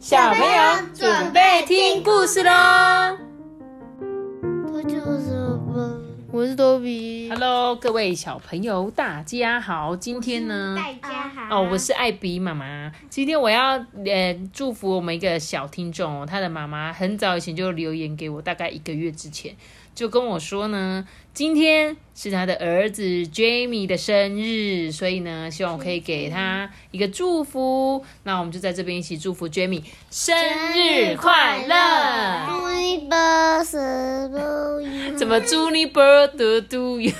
小朋友准备听故事喽我就是我，我是多比。！Hello，各位小朋友，大家好。今天呢，大家好哦，我是艾比妈妈。今天我要呃祝福我们一个小听众哦，他的妈妈很早以前就留言给我，大概一个月之前就跟我说呢，今天是他的儿子 Jamie 的生日，所以呢，希望我可以给他一个祝福。那我们就在这边一起祝福 Jamie 生日快乐！怎么祝你 birthday to you？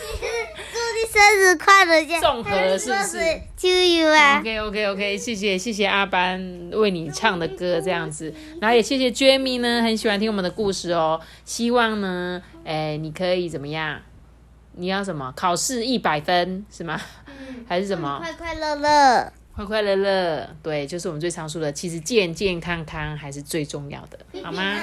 生日快乐！综合了是不是就有啊！OK OK OK，谢谢谢谢阿班为你唱的歌这样子，然后也谢谢 Jamie 呢，很喜欢听我们的故事哦。希望呢，哎，你可以怎么样？你要什么？考试一百分是吗？还是什么？快快乐乐，快快乐乐，对，就是我们最常说的，其实健健康康还是最重要的，好吗？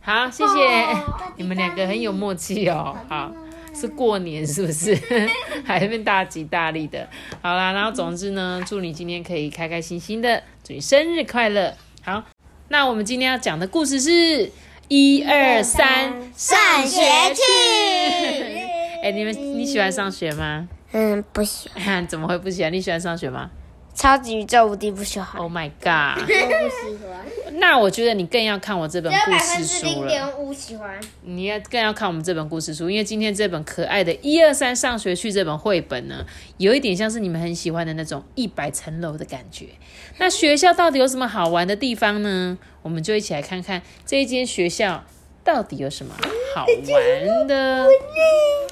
好，谢谢，你们两个很有默契哦。好，是过年 是不是？还在那边大吉大利的。好啦，然后总之呢，祝你今天可以开开心心的，祝你生日快乐。好，那我们今天要讲的故事是一二三上学去。哎、你们你喜欢上学吗？嗯，不喜欢。怎么会不喜欢？你喜欢上学吗超级宇宙无敌不喜欢。？Oh my god！我不喜欢。那我觉得你更要看我这本故事书了。零点五喜欢。你要更要看我们这本故事书，因为今天这本可爱的《一二三上学去》这本绘本呢，有一点像是你们很喜欢的那种一百层楼的感觉。那学校到底有什么好玩的地方呢？我们就一起来看看这一间学校到底有什么好玩的。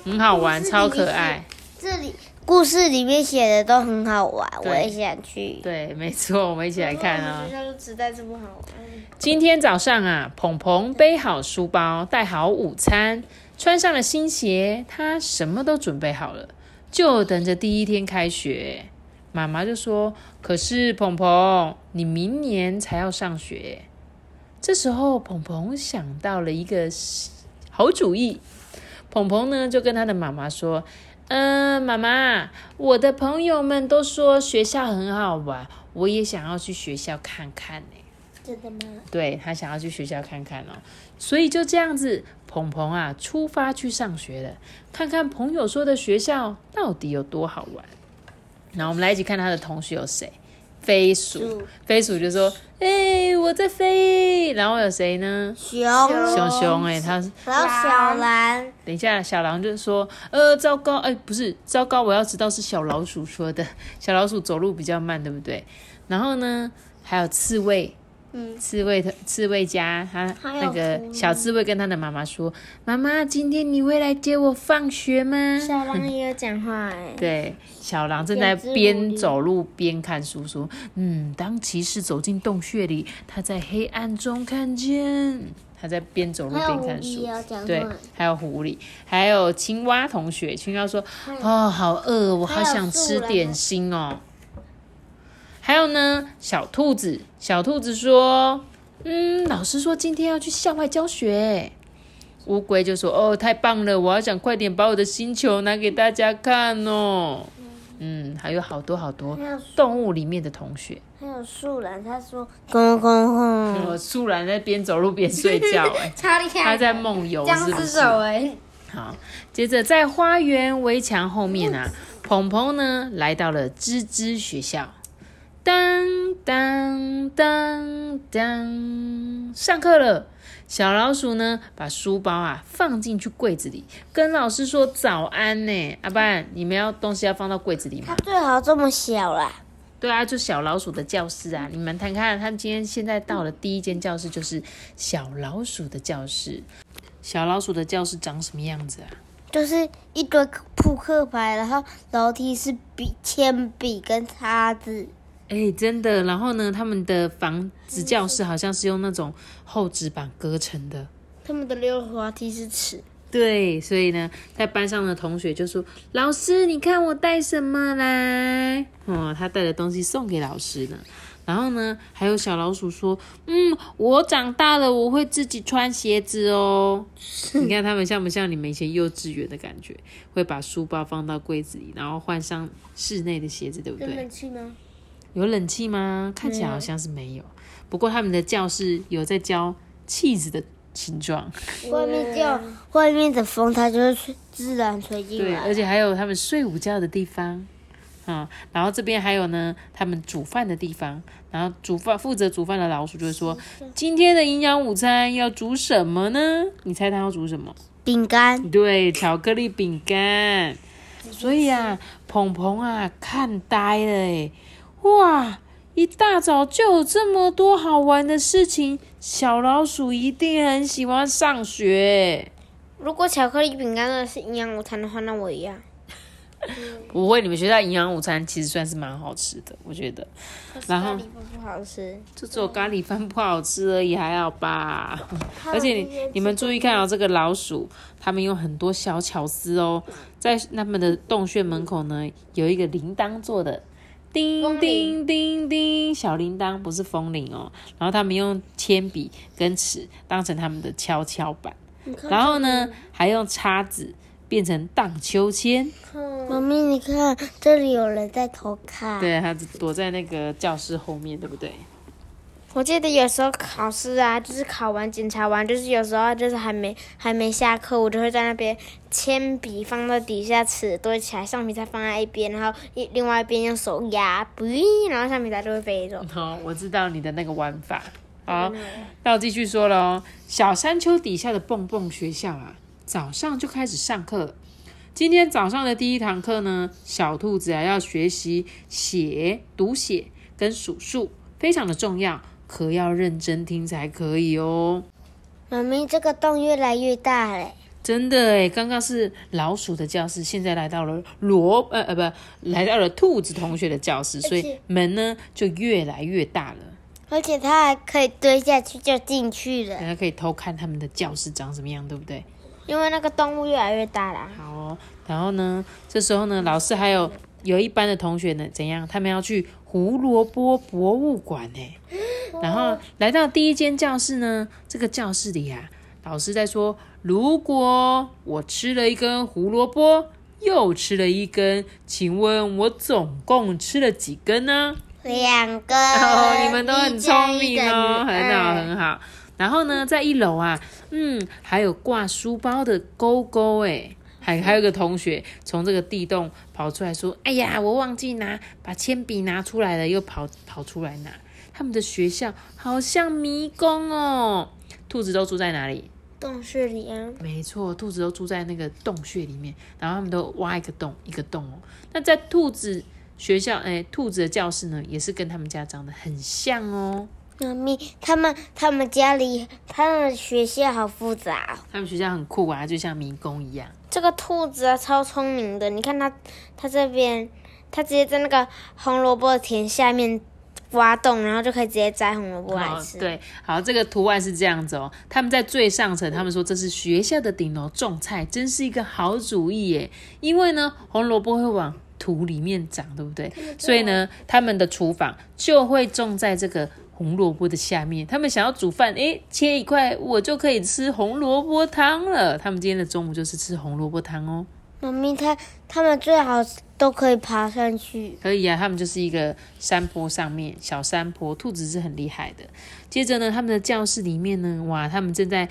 很好玩，超可爱。这里故事里面写的都很好玩，我也想去。对，没错，我们一起来看啊。学校的时代这么好玩。今天早上啊，鹏鹏背好书包，带好午餐，穿上了新鞋，他什么都准备好了，就等着第一天开学。妈妈就说：“可是鹏鹏，你明年才要上学。”这时候，鹏鹏想到了一个好主意。鹏鹏呢，就跟他的妈妈说：“嗯、妈妈，我的朋友们都说学校很好玩，我也想要去学校看看呢、真的吗？对他想要去学校看看哦，所以就这样子，鹏鹏啊出发去上学了，看看朋友说的学校到底有多好玩。然后我们来一起看他的同学有谁？飞鼠鼠，飞鼠就说：“哎、我在飞。”然后有谁呢？熊熊熊哎、他然后小狼，等一下，小狼就说：“呃，糟糕，哎、不是糟糕，我要知道是小老鼠说的。小老鼠走路比较慢，对不对？然后呢，还有刺猬，嗯，刺猬的刺猬家，他那个小刺猬跟他的妈妈说：‘妈妈，今天你会来接我放学吗？’小狼也有讲话哎。对，小狼正在边走路边看书，说：“嗯，当骑士走进洞穴里，他在黑暗中看见。”他在边走路边看书对。，还有狐狸，还有青蛙同学。青蛙说：“哦，好饿，我好想吃点心哦。”还有呢，小兔子，小兔子说：“嗯，老师说今天要去校外教学。”乌龟就说：“哦，太棒了，我要想快点把我的星球拿给大家看哦。”嗯，还有好多好多动物里面的同学。还有树懒，他说公公公，我突然在边走路边睡觉、哎，超厉害他在梦游，僵尸是不是？手哎，好，接着在花园围墙后面啊，鹏鹏呢来到了吱吱学校。当当当当，上课了。小老鼠呢，把书包啊放进去柜子里，跟老师说早安呢。阿班，你们要东西要放到柜子里吗它？最好这么小啦。对啊，就小老鼠的教室啊。你们看看，他们今天现在到了第一间教室，就是小老鼠的教室。小老鼠的教室长什么样子啊？就是一堆扑克牌，然后楼梯是笔、铅笔跟叉子。哎，真的。然后呢，他们的房子教室好像是用那种厚纸板隔成的。他们的溜滑梯是尺。对，所以呢，在班上的同学就说：“老师，你看我带什么来？”哦，他带的东西送给老师呢。然后呢，还有小老鼠说：“嗯，我长大了，我会自己穿鞋子哦。”你看他们像不像你们以前幼稚园的感觉？会把书包放到柜子里，然后换上室内的鞋子，对不对？去吗？有冷气吗？看起来好像是没有。不过他们的教室有在教气子的形状，外面叫外面的风，它就会自然吹进对，来。而且还有他们睡午觉的地方。啊、然后这边还有呢，他们煮饭的地方。然后煮饭负责煮饭的老鼠就会说：“今天的营养午餐要煮什么呢？你猜他要煮什么？饼干，对，巧克力饼干。所以啊，鹏鹏啊，看呆了诶，哇！一大早就有这么多好玩的事情，小老鼠一定很喜欢上学。如果巧克力饼干真的是营养午餐的话，那我一样。不会，你们学校营养午餐其实算是蛮好吃的，我觉得。然后咖喱饭不好吃，就只有咖喱饭不好吃而已，还好吧。而且你你们注意看哦，这个老鼠，他们有很多小巧思哦，在他们的洞穴门口呢，有一个铃铛做的。叮叮叮叮，小铃铛不是风铃哦。然后他们用铅笔跟尺当成他们的跷跷板，然后呢，还用叉子变成荡秋千。妈咪，你看这里有人在偷看。对，他躲在那个教室后面，对不对？我记得有时候考试啊，就是考完检查完，就是有时候就是还没还没下课，我就会在那边铅笔放到底下，尺堆起来，橡皮擦放在一边，然后一另外一边用手压，不，然后橡皮擦就会飞走。哦，我知道你的那个玩法。好，那我继续说了哦。小山丘底下的蹦蹦学校啊，早上就开始上课。今天早上的第一堂课呢，小兔子啊要学习写、读写跟数数，非常的重要，可要认真听才可以哦。妈咪，这个洞越来越大嘞。真的诶，刚刚是老鼠的教室，现在来到了萝呃呃不，来到了兔子同学的教室，所以门呢就越来越大了。而且它还可以蹲下去就进去了，大家可以偷看他们的教室长什么样，对不对？因为那个动物越来越大了。好哦，然后呢，这时候呢，老师还有有一班的同学呢，怎样？他们要去胡萝卜博物馆呢。然后来到第一间教室呢，这个教室里啊，老师在说：如果我吃了一根胡萝卜，又吃了一根，请问我总共吃了几根呢？两根，哦，你们都很聪明哦，很好很好。然后呢，在一楼啊，嗯，还有挂书包的勾勾哎，还还有一个同学从这个地洞跑出来说：“哎呀，我忘记拿把铅笔拿出来了，又跑跑出来拿。”他们的学校好像迷宫哦。兔子都住在哪里？洞穴里啊。没错，兔子都住在那个洞穴里面，然后他们都挖一个洞一个洞哦。那在兔子学校，哎，兔子的教室呢，也是跟他们家长得很像哦。妈咪，他们他们家里，他们的学校好复杂、哦。他们学校很酷啊，就像迷宫一样。这个兔子啊，超聪明的。你看它，它这边，它直接在那个红萝卜的田下面挖洞，然后就可以直接摘红萝卜来吃。，哦对，好，这个图案是这样子哦。他们在最上层，他们说这是学校的顶楼种菜，真是一个好主意耶。因为呢，红萝卜会往土里面长，对不对？所以呢，他们的厨房就会种在这个红萝卜的下面。他们想要煮饭，诶，切一块，我就可以吃红萝卜汤了。他们今天的中午就是吃红萝卜汤哦。妈咪，它他们最好都可以爬上去。可以啊，他们就是一个山坡上面小山坡，兔子是很厉害的。接着呢，他们的教室里面呢，哇，他们正在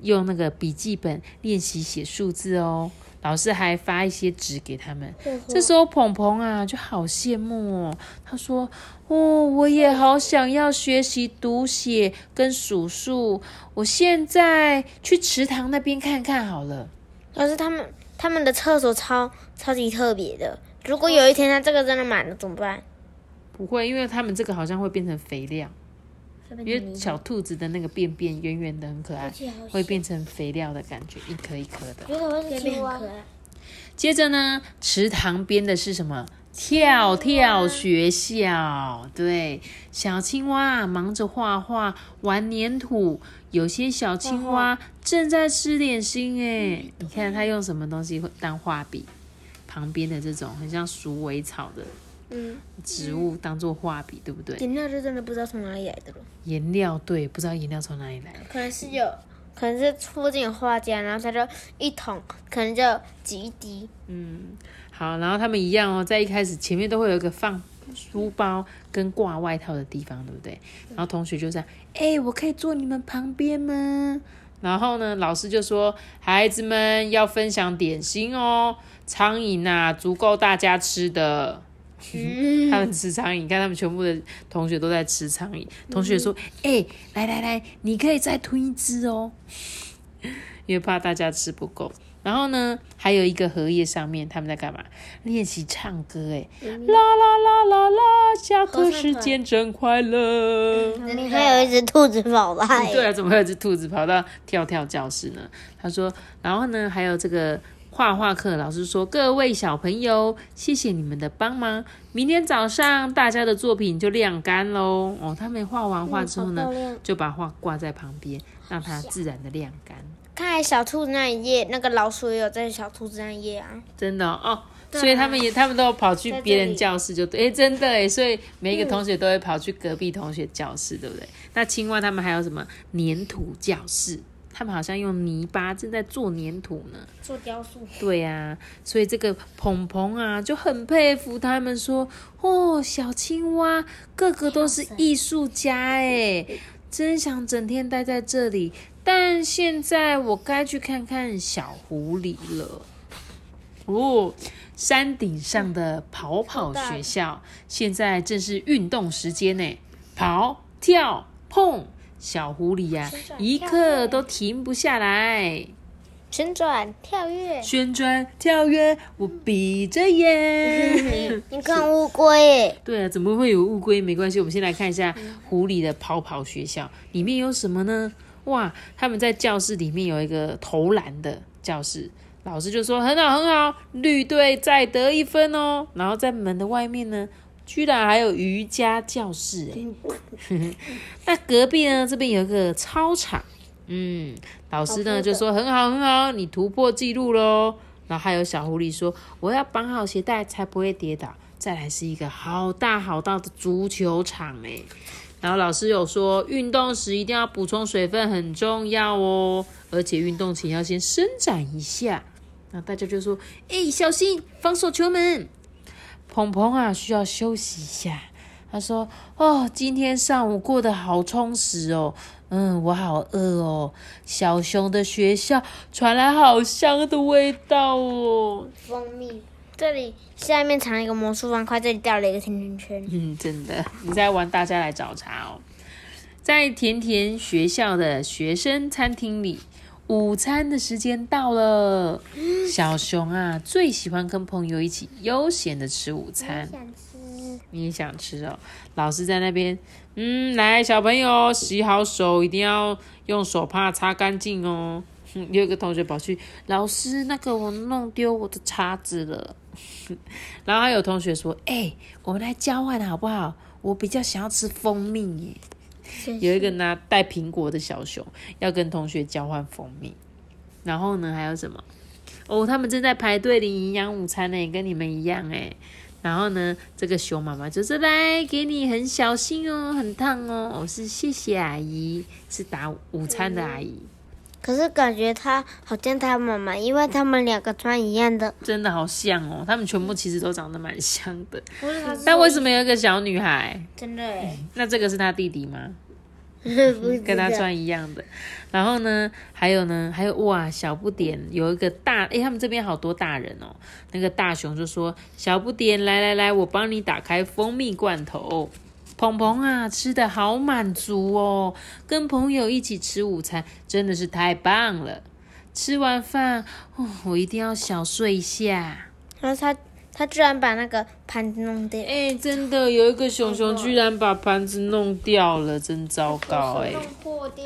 用那个笔记本练习写数字哦。老师还发一些纸给他们。这时候鹏鹏啊就好羡慕哦，他说：“哦，我也好想要学习读写跟数数，我现在去池塘那边看看好了。”可是他们他们的厕所超超级特别的。如果有一天他这个真的满了怎么办？不会，因为他们这个好像会变成肥料。因为小兔子的那个便便圆圆的很可爱，会变成肥料的感觉，一颗一颗的。接着呢，池塘边的是什么？跳跳学校。对，小青蛙忙着画画、玩粘土，有些小青蛙正在吃点心。哎，你看它用什么东西当画笔？旁边的这种很像鼠尾草的嗯，植物当做画笔，对不对？颜料就真的不知道从哪里来的了。颜料对，不知道颜料从哪里来。可能是有，可能是附近有画家，然后他就一桶，可能就几滴。嗯，好，然后他们一样哦，在一开始前面都会有一个放书包跟挂外套的地方，对不对？然后同学就这样，哎，我可以坐你们旁边吗？然后呢，老师就说，孩子们要分享点心哦，苍蝇啊，足够大家吃的。他们吃苍蝇，你看他们全部的同学都在吃苍蝇。同学说，哎，来来来，你可以再吞一只哦，因为怕大家吃不够。然后呢，还有一个荷叶上面，他们在干嘛？练习唱歌，哎，啦啦啦啦啦，下课时间真快乐。还有一只兔子跑来。对啊，怎么会有只兔子跑到跳跳教室呢？他说，然后呢，还有这个画画课，老师说，各位小朋友，谢谢你们的帮忙。明天早上大家的作品就晾干喽。哦，他们画完画之后呢，就把画挂在旁边，让它自然的晾干。看来小兔子那一页，那个老鼠也有在小兔子那一页啊。真的哦，所以他们也，他们都跑去别人教室就对，哎，真的哎，所以每一个同学都会跑去隔壁同学教室，对不对？那青蛙他们还有什么粘土教室？他们好像用泥巴正在做粘土呢，做雕塑。对呀，所以这个鹏鹏啊就很佩服他们，说哦，小青蛙个个都是艺术家哎，真想整天待在这里。但现在我该去看看小狐狸了。哦，山顶上的跑跑学校，现在正是运动时间呢，跑跳碰，小狐狸呀，一刻都停不下来。旋转跳跃，旋转跳跃，我闭着眼。你看乌龟？对啊，怎么会有乌龟？没关系，我们先来看一下狐狸的跑跑学校里面有什么呢？哇！他们在教室里面有一个投篮的教室，老师就说很好很好，绿队再得一分哦。然后在门的外面呢，居然还有瑜伽教室哎。那隔壁呢，这边有一个操场，嗯，老师呢就说很好很好，你突破纪录喽。然后还有小狐狸说，我要绑好鞋带才不会跌倒。再来是一个好大好大的足球场哎。然后老师有说，运动时一定要补充水分，很重要哦。而且运动前要先伸展一下。那大家就说：“哎，小心防守球门。”鹏鹏啊，需要休息一下。他说：“哦，今天上午过得好充实哦。嗯，我好饿哦。小熊的学校传来好香的味道哦，蜂蜜。”这里下面藏一个魔术方块，这里掉了一个甜甜圈。嗯，真的，你在玩大家来找茬哦。在甜甜学校的学生餐厅里，午餐的时间到了。小熊啊，最喜欢跟朋友一起悠闲的吃午餐。想吃，你也想吃哦。老师在那边，嗯，来，小朋友洗好手，一定要用手帕擦干净哦。有一个同学跑去，老师，那个我弄丢我的叉子了。然后还有同学说：“哎，我们来交换好不好？我比较想要吃蜂蜜耶。”有一个拿带苹果的小熊要跟同学交换蜂蜜。然后呢，还有什么？哦，他们正在排队领营养午餐呢，跟你们一样哎。然后呢，这个熊妈妈就是来给你，很小心哦，很烫哦。我是谢谢阿姨，是打午餐的阿姨。可是感觉他好像他妈妈，因为他们两个穿一样的，真的好像哦。他们全部其实都长得蛮像的，但为什么有一个小女孩？真的？那这个是他弟弟吗？跟他穿一样的。然后呢，还有呢，还有哇，小不点有一个大，哎，他们这边好多大人哦。那个大熊就说：“小不点，来来来，我帮你打开蜂蜜罐头。”鹏鹏啊，吃的好满足哦！跟朋友一起吃午餐，真的是太棒了。吃完饭，哦，我一定要小睡一下。然后他他居然把那个盘子弄掉，哎，真的有一个熊熊居然把盘子弄掉了，真糟糕哎！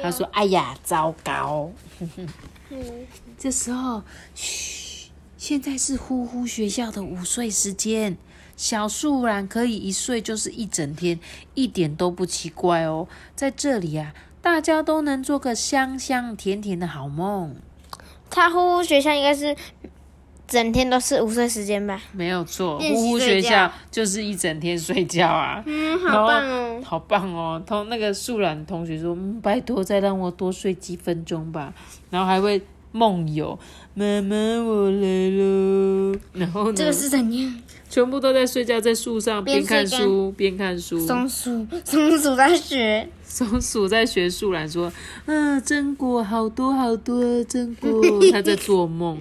他说：“哎呀，糟糕！”这时候，嘘，现在是呼呼学校的午睡时间。小树懒可以一睡就是一整天，一点都不奇怪哦。在这里啊，大家都能做个香香甜甜的好梦。他呼呼学校应该是整天都是午睡时间吧？没有错，呼呼学校就是一整天睡觉啊。嗯，好棒哦，好棒哦。同那个树懒同学说：“嗯，拜托，再让我多睡几分钟吧。”然后还会梦游，妈妈我来了。然后呢？这个是怎样？全部都在睡觉，在树上边看书边看书。松鼠，松鼠在学，松鼠在学树懒说：“啊，榛果好多好多，榛果。”它在做梦。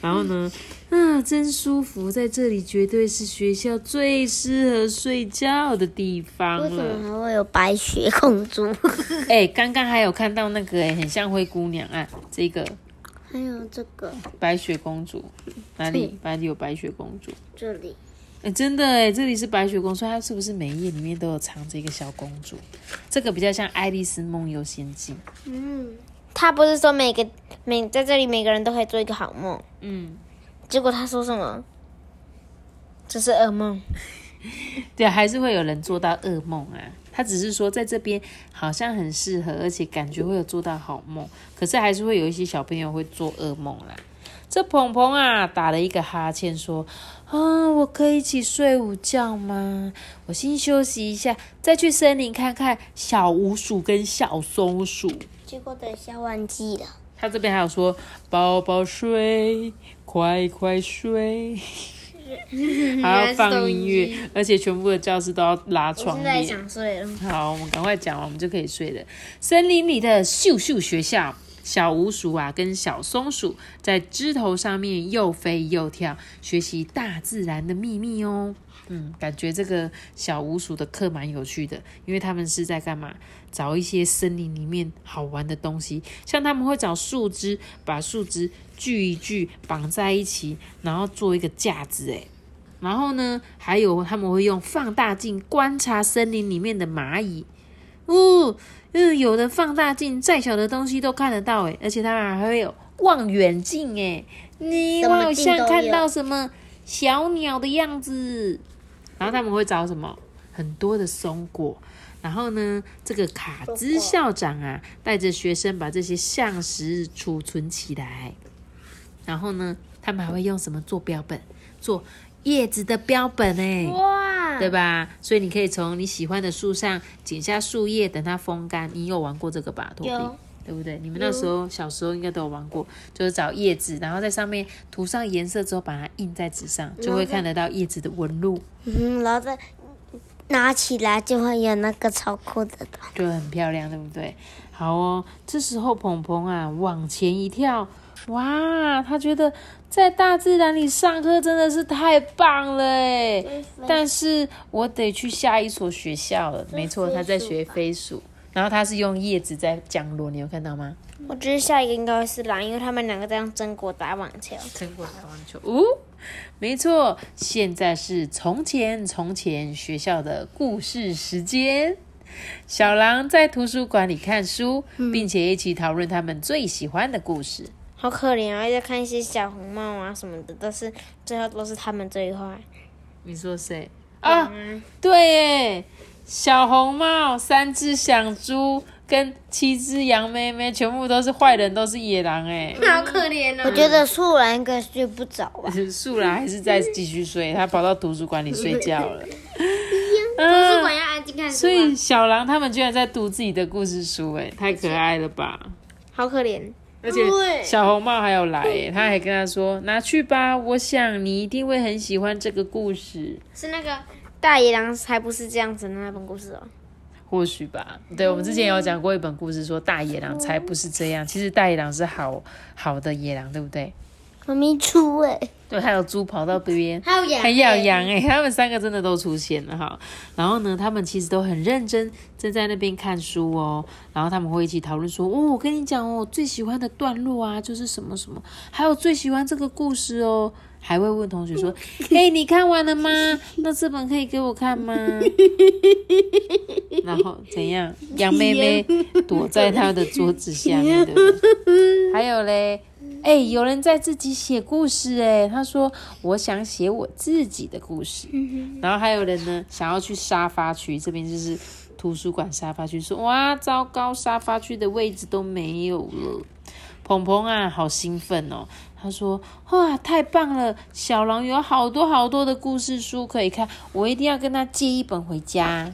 然后呢，啊，真舒服，在这里绝对是学校最适合睡觉的地方了。为什么还会有白雪公主？哎，刚刚还有看到那个，哎，很像灰姑娘啊，这个。还有这个白雪公主，哪里？哪里有白雪公主？这里。哎，真的哎，这里是白雪公主，它是不是每一页里面都有藏着一个小公主？这个比较像《爱丽丝梦游仙境》。嗯，他不是说每个每在这里每个人都可以做一个好梦？嗯。结果他说什么？这是噩梦。对，还是会有人做到噩梦啊。他只是说在这边好像很适合，而且感觉会有做到好梦，可是还是会有一些小朋友会做噩梦啦。这鹏鹏啊，打了一个哈欠，说：“啊，我可以一起睡午觉吗？我先休息一下，再去森林看看小鼯鼠跟小松鼠。”结果等一下忘记了。他这边还有说：“宝宝睡，快快睡。” 还要放音乐，而且全部的教室都要拉窗帘。想睡了。好，我们赶快讲完，我们就可以睡了。森林里的秀秀学校，小鼯鼠啊，跟小松鼠在枝头上面又飞又跳，学习大自然的秘密哦。嗯，感觉这个小鼯鼠的课蛮有趣的，因为他们是在干嘛？找一些森林里面好玩的东西，像他们会找树枝，把树枝聚一聚，绑在一起，然后做一个架子，诶。然后呢，还有他们会用放大镜观察森林里面的蚂蚁，哦，嗯，有的放大镜再小的东西都看得到，诶，而且他们还会有望远镜，诶，你好像看到什么小鸟的样子。然后他们会找什么？很多的松果。然后呢，这个卡兹校长啊，带着学生把这些橡石储存起来。然后呢，他们还会用什么做标本？做叶子的标本哎，哇，对吧？所以你可以从你喜欢的树上剪下树叶，等它风干。你有玩过这个吧？托比，对不对？你们那时候小时候应该都有玩过，就是找叶子，然后在上面涂上颜色之后，把它印在纸上，就会看得到叶子的纹路。嗯，然后再拿起来就会有那个超酷的，就很漂亮，对不对？好哦，这时候鹏鹏啊，往前一跳，哇，他觉得在大自然里上课真的是太棒了哎！但是我得去下一所学校了。没错，他在学飞鼠。然后它是用叶子在降落，你有看到吗？我觉得下一个应该是狼，因为他们两个在用榛果打网球。榛果打网球，哦，没错，现在是从前从前学校的故事时间。小狼在图书馆里看书，并且一起讨论他们最喜欢的故事。好可怜啊！在看一些小红帽啊什么的，但是最后都是他们最坏。你说谁啊？对耶。小红帽、三只小猪跟七只羊妹妹，全部都是坏人，都是野狼哎，好可怜哦！我觉得树懒应该睡不着吧？树懒还是在继续睡，他跑到图书馆里睡觉了。图书馆要安静看书。所以小狼他们居然在读自己的故事书，哎，太可爱了吧！好可怜，而且小红帽还有来，哎，他还跟他说：“拿去吧，我想你一定会很喜欢这个故事。”是那个。大野狼才不是这样子的那本故事哦，或许吧。对，我们之前有讲过一本故事，说大野狼才不是这样。其实大野狼是好好的野狼，对不对？很迷猪哎。对，还有猪跑到这边，还有羊，还有羊哎，他们三个真的都出现了哈。然后呢，他们其实都很认真，正在那边看书哦。然后他们会一起讨论说：“哦，我跟你讲哦，我最喜欢的段落啊，就是什么什么，还有最喜欢这个故事哦。”还会问同学说：“嘿，你看完了吗？那这本可以给我看吗？” 然后怎样？杨妹妹躲在他的桌子下面的。还有嘞，哎，有人在自己写故事哎，他说：“我想写我自己的故事。”然后还有人呢，想要去沙发区，这边就是图书馆沙发区，说：“哇，糟糕，沙发区的位置都没有了。”鹏鹏啊，好兴奋哦！他说：“哇，太棒了！小狼有好多好多的故事书可以看，我一定要跟他借一本回家。”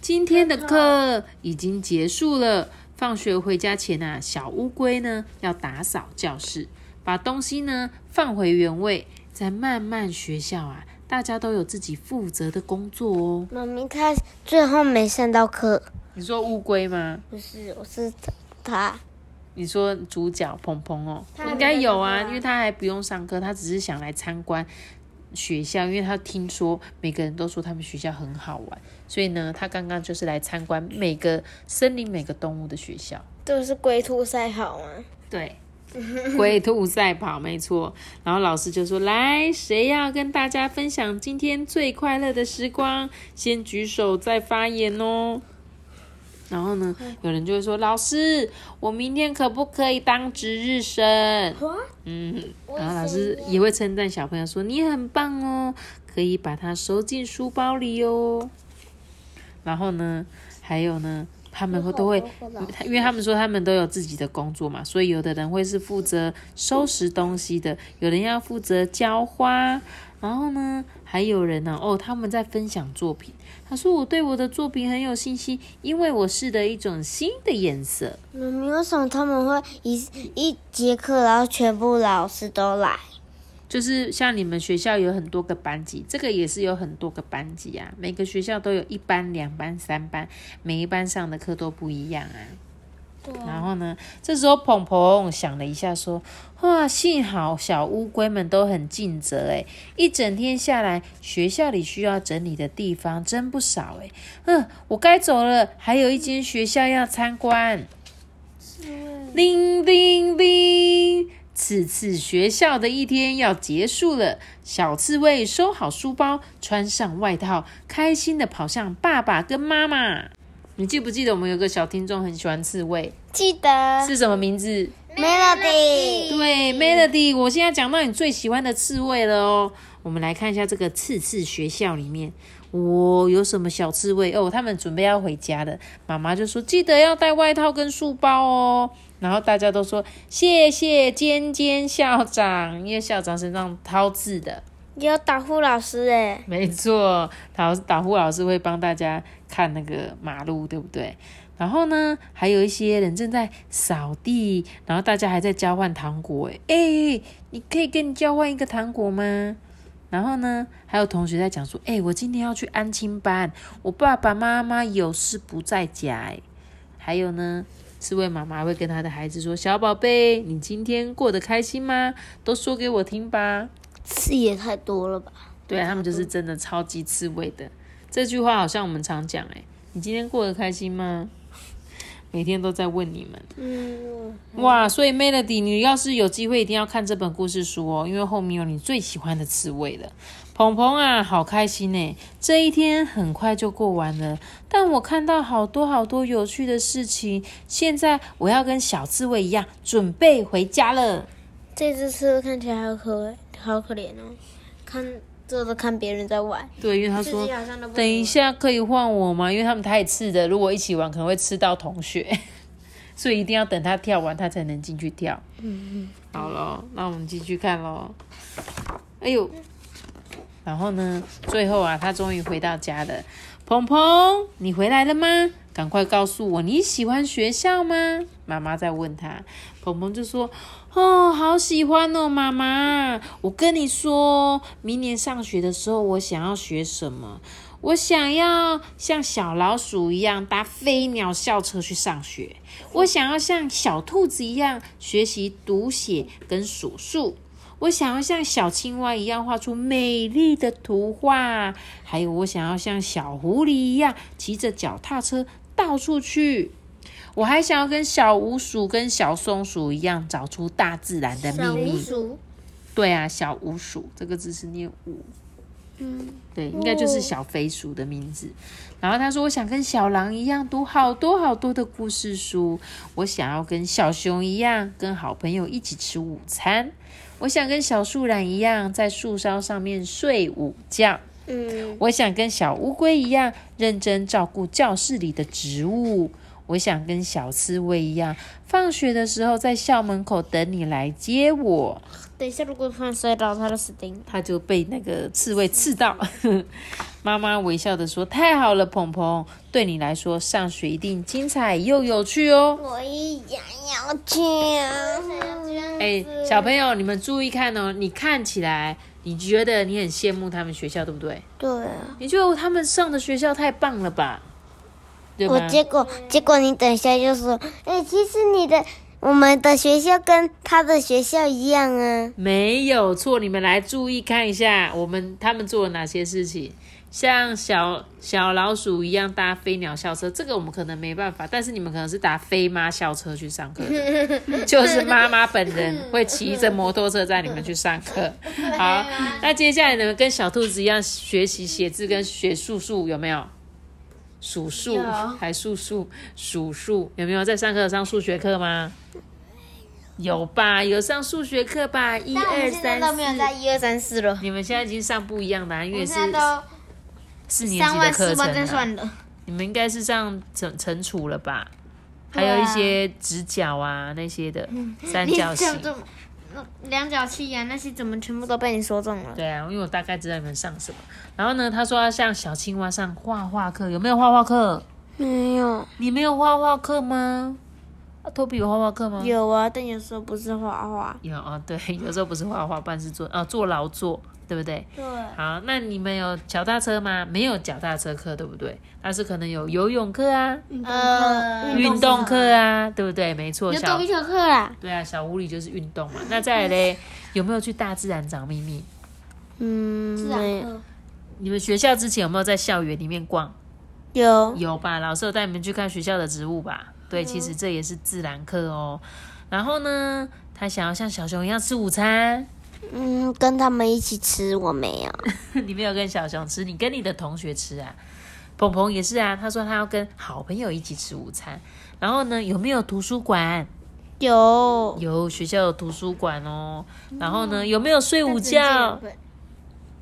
今天的课已经结束了，放学回家前啊，小乌龟呢要打扫教室，把东西呢放回原位，在慢慢学校啊，大家都有自己负责的工作哦。妈咪他最后没上到课，你说乌龟吗？不是，我是他。你说主角鹏鹏哦，他应该有啊，因为他还不用上课，他只是想来参观学校，因为他听说每个人都说他们学校很好玩，所以呢，他刚刚就是来参观每个森林、每个动物的学校。这是龟兔赛跑吗？对，龟兔赛跑没错。然后老师就说：“来，谁要跟大家分享今天最快乐的时光？先举手再发言哦。”然后呢，有人就会说：“老师，我明天可不可以当值日生？”嗯，然后老师也会称赞小朋友说：“你很棒哦，可以把它收进书包里哦。”然后呢，还有呢，他们会都会，因为他们说他们都有自己的工作嘛，所以有的人会是负责收拾东西的，有人要负责浇花，然后呢，还有人呢，哦，他们在分享作品。他说我对我的作品很有信心，因为我试的一种新的颜色。妈咪，为什么他们会一一节课，然后全部老师都来？就是像你们学校有很多个班级，这个也是有很多个班级啊。每个学校都有一班、两班、三班，每一班上的课都不一样啊。对然后呢，这时候鹏鹏想了一下，说：“哇，幸好小乌龟们都很尽责诶，一整天下来，学校里需要整理的地方真不少诶。嗯，我该走了，还有一间学校要参观。”铃铃铃！此次学校的一天要结束了。小刺猬收好书包，穿上外套，开心的跑向爸爸跟妈妈。你记不记得我们有个小听众很喜欢刺猬，记得是什么名字？Melody。对，Melody。我现在讲到你最喜欢的刺猬了哦。我们来看一下这个刺刺学校里面，我、有什么小刺猬哦？他们准备要回家了，妈妈就说记得要带外套跟书包哦。然后大家都说谢谢尖尖校长，因为校长身上掏字的。有导护老师哎，没错，导导护老师会帮大家看那个马路，对不对？然后呢，还有一些人正在扫地，然后大家还在交换糖果。哎哎，你可以跟你交换一个糖果吗？然后呢，还有同学在讲说，哎，我今天要去安亲班，我爸爸妈妈有事不在家。哎，还有呢，刺猬妈妈会跟她的孩子说，小宝贝，你今天过得开心吗？都说给我听吧。刺也太多了吧？对啊，他们就是真的超级刺猬的。这句话好像我们常讲，哎，你今天过得开心吗？每天都在问你们。嗯，哇，所以 Melody，你要是有机会，一定要看这本故事书哦，因为后面有你最喜欢的刺猬了。鹏鹏啊，好开心呢！这一天很快就过完了，但我看到好多好多有趣的事情。现在我要跟小刺猬一样，准备回家了。这只刺猬看起来好可好可怜哦，看这都看别人在玩。对，因为他说等一下可以换我吗？因为他们太刺的，如果一起玩可能会吃到同学，所以一定要等他跳完，他才能进去跳。嗯嗯，好了，那我们继续看喽。哎呦，然后呢，最后啊，他终于回到家了。鹏鹏，你回来了吗？赶快告诉我你喜欢学校吗？妈妈在问他。鹏鹏就说：“哦，好喜欢哦，妈妈。我跟你说，明年上学的时候，我想要学什么？我想要像小老鼠一样搭飞鸟校车去上学。我想要像小兔子一样学习读写跟数数。我想要像小青蛙一样画出美丽的图画。还有，我想要像小狐狸一样骑着脚踏车到处去。我还想要跟小鼯鼠跟小松鼠一样找出大自然的秘密。鼠，对啊，小鼯鼠这个字是念“五”。嗯，对，应该就是小飞鼠的名字。然后他说：“我想跟小狼一样读好多好多的故事书。我想要跟小熊一样，跟好朋友一起吃午餐。我想跟小树懒一样，在树梢上面睡午觉。嗯，我想跟小乌龟一样，认真照顾教室里的植物。我想跟小刺猬一样，放学的时候在校门口等你来接我。”等一下，如果突然摔倒，他就死定了。他就被那个刺猬刺到。妈妈微笑的说：“太好了，鹏鹏，对你来说上学一定精彩又有趣哦。我也想要去啊！哎，小朋友，你们注意看哦，你看起来你觉得你很羡慕他们学校，对不对？对啊。你觉得他们上的学校太棒了吧？我？结果结果你等一下就说，哎、其实你的我们的学校跟他的学校一样啊。没有错，你们来注意看一下，我们他们做了哪些事情。像小小老鼠一样搭飞鸟校车，这个我们可能没办法，但是你们可能是搭飞妈校车去上课，就是妈妈本人会骑着摩托车载你们去上课。好，那接下来你们，跟小兔子一样学习写字跟学数数，有没有？数数有还数数数数，有没有在上课上数学课吗？有吧，有上数学课吧？一二三都没有在四，一二三四了。你们现在已经上不一样的、啊，因为是四年级的课程了。你们应该是上乘乘除了吧？还有一些直角啊那些的三角形。怎么量角器啊那些怎么全部都被你说中了？对啊，因为我大概知道你们上什么。然后呢，他说要像小青蛙上画画课，有没有画画课？没有，你没有画画课吗？啊，托比有画画课吗？有啊，但有时候不是画画。有啊，对，有时候不是画画，不然是做啊做劳作，对不对？对，好，那你们有脚踏车吗？没有脚踏车课，对不对？但是可能有游泳课啊、呃，运动课啊，对不对？没错，小有动一课啦。对啊，小屋里就是运动嘛。那再来嘞，有没有去大自然找秘密？嗯，没有。你们学校之前有没有在校园里面逛？有，有吧？老师有带你们去看学校的植物吧？对，其实这也是自然课哦。然后呢，他想要像小熊一样吃午餐，嗯，跟他们一起吃，我没有。你没有跟小熊吃，你跟你的同学吃啊。鹏鹏也是啊，他说他要跟好朋友一起吃午餐。然后呢，有没有图书馆？有，有学校有图书馆哦。然后呢，有没有睡午觉？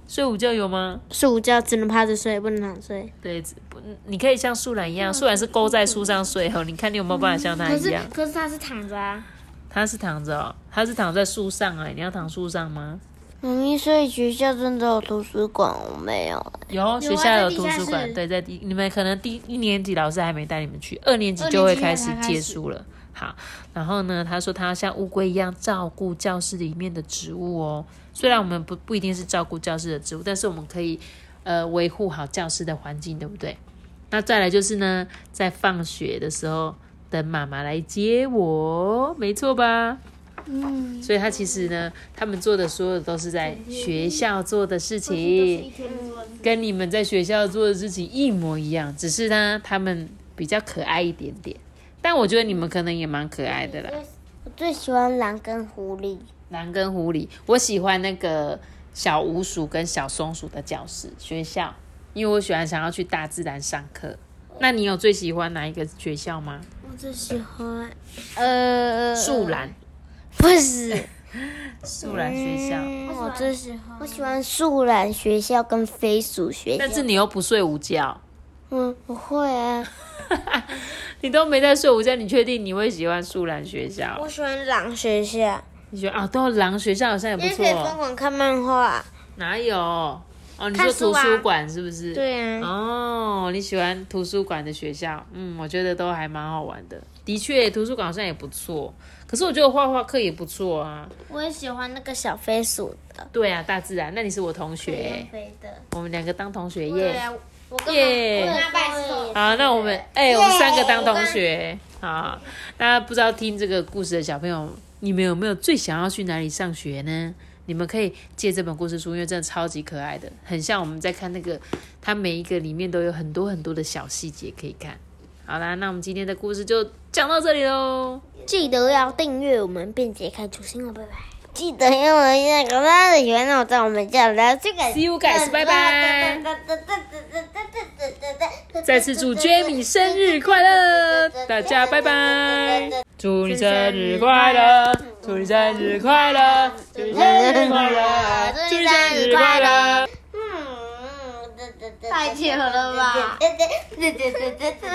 睡午觉有吗？睡午觉只能趴着睡，不能躺睡。对，不，你可以像树懒一样，树懒是勾在树上睡哦。你看你有没有办法像它可是一样？可是他是躺着啊。它是躺着哦，他是躺在树上哎。你要躺树上吗？妈咪，所以学校真的有图书馆，我没有。有，学校有图书馆，对，在第你们可能第一年级老师还没带你们去，二年级就会开始借书了。好，然后呢，他说他要像乌龟一样照顾教室里面的植物哦。虽然我们不不一定是照顾教室的植物，但是我们可以呃维护好教室的环境，对不对？那再来就是呢，在放学的时候等妈妈来接我，没错吧？嗯，所以他其实呢，他们做的所有都是在学校做的事情，跟你们在学校做的事情一模一样，只是呢，他们比较可爱一点点。但我觉得你们可能也蛮可爱的啦。我最喜欢狼跟狐狸。狼跟狐狸，我喜欢那个小鼯鼠跟小松鼠的教室学校，因为我喜欢想要去大自然上课。那你有最喜欢哪一个学校吗？我最喜欢呃树懒，不是 树懒学校。嗯我最喜欢我喜欢树懒学校跟飞鼠学校。但是你又不睡午觉，嗯，我会啊，你都没在睡午觉，你确定你会喜欢树懒学校？我喜欢狼学校，你觉得啊，对，狼学校好像也不因为可以疯错。狂看漫画。哪有？哦，你说图书馆是不是？。对啊，哦，你喜欢图书馆的学校？嗯，我觉得都还蛮好玩的。的确，图书馆好像也不错。可是我觉得画画课也不错啊。我也喜欢那个小飞鼠的，对啊，大自然。那你是我同学，飞的。我们两个当同学耶。耶好，那我们哎、我们三个当同学。好，大家不知道听这个故事的小朋友，你们有没有最想要去哪里上学呢？你们可以借这本故事书，因为真的超级可爱的，很像我们在看那个，它每一个里面都有很多很多的小细节可以看。好啦，那我们今天的故事就讲到这里喽。记得要订阅我们，便捷看出新哦，拜拜。记得要我们那个大的喜欢我在我们家聊这个。See you guys，拜拜。再次祝 Jamie 生日快乐，大家拜拜！祝你生日快乐，祝你生日快乐，祝你生日快乐，祝你生日快乐。太巧了吧！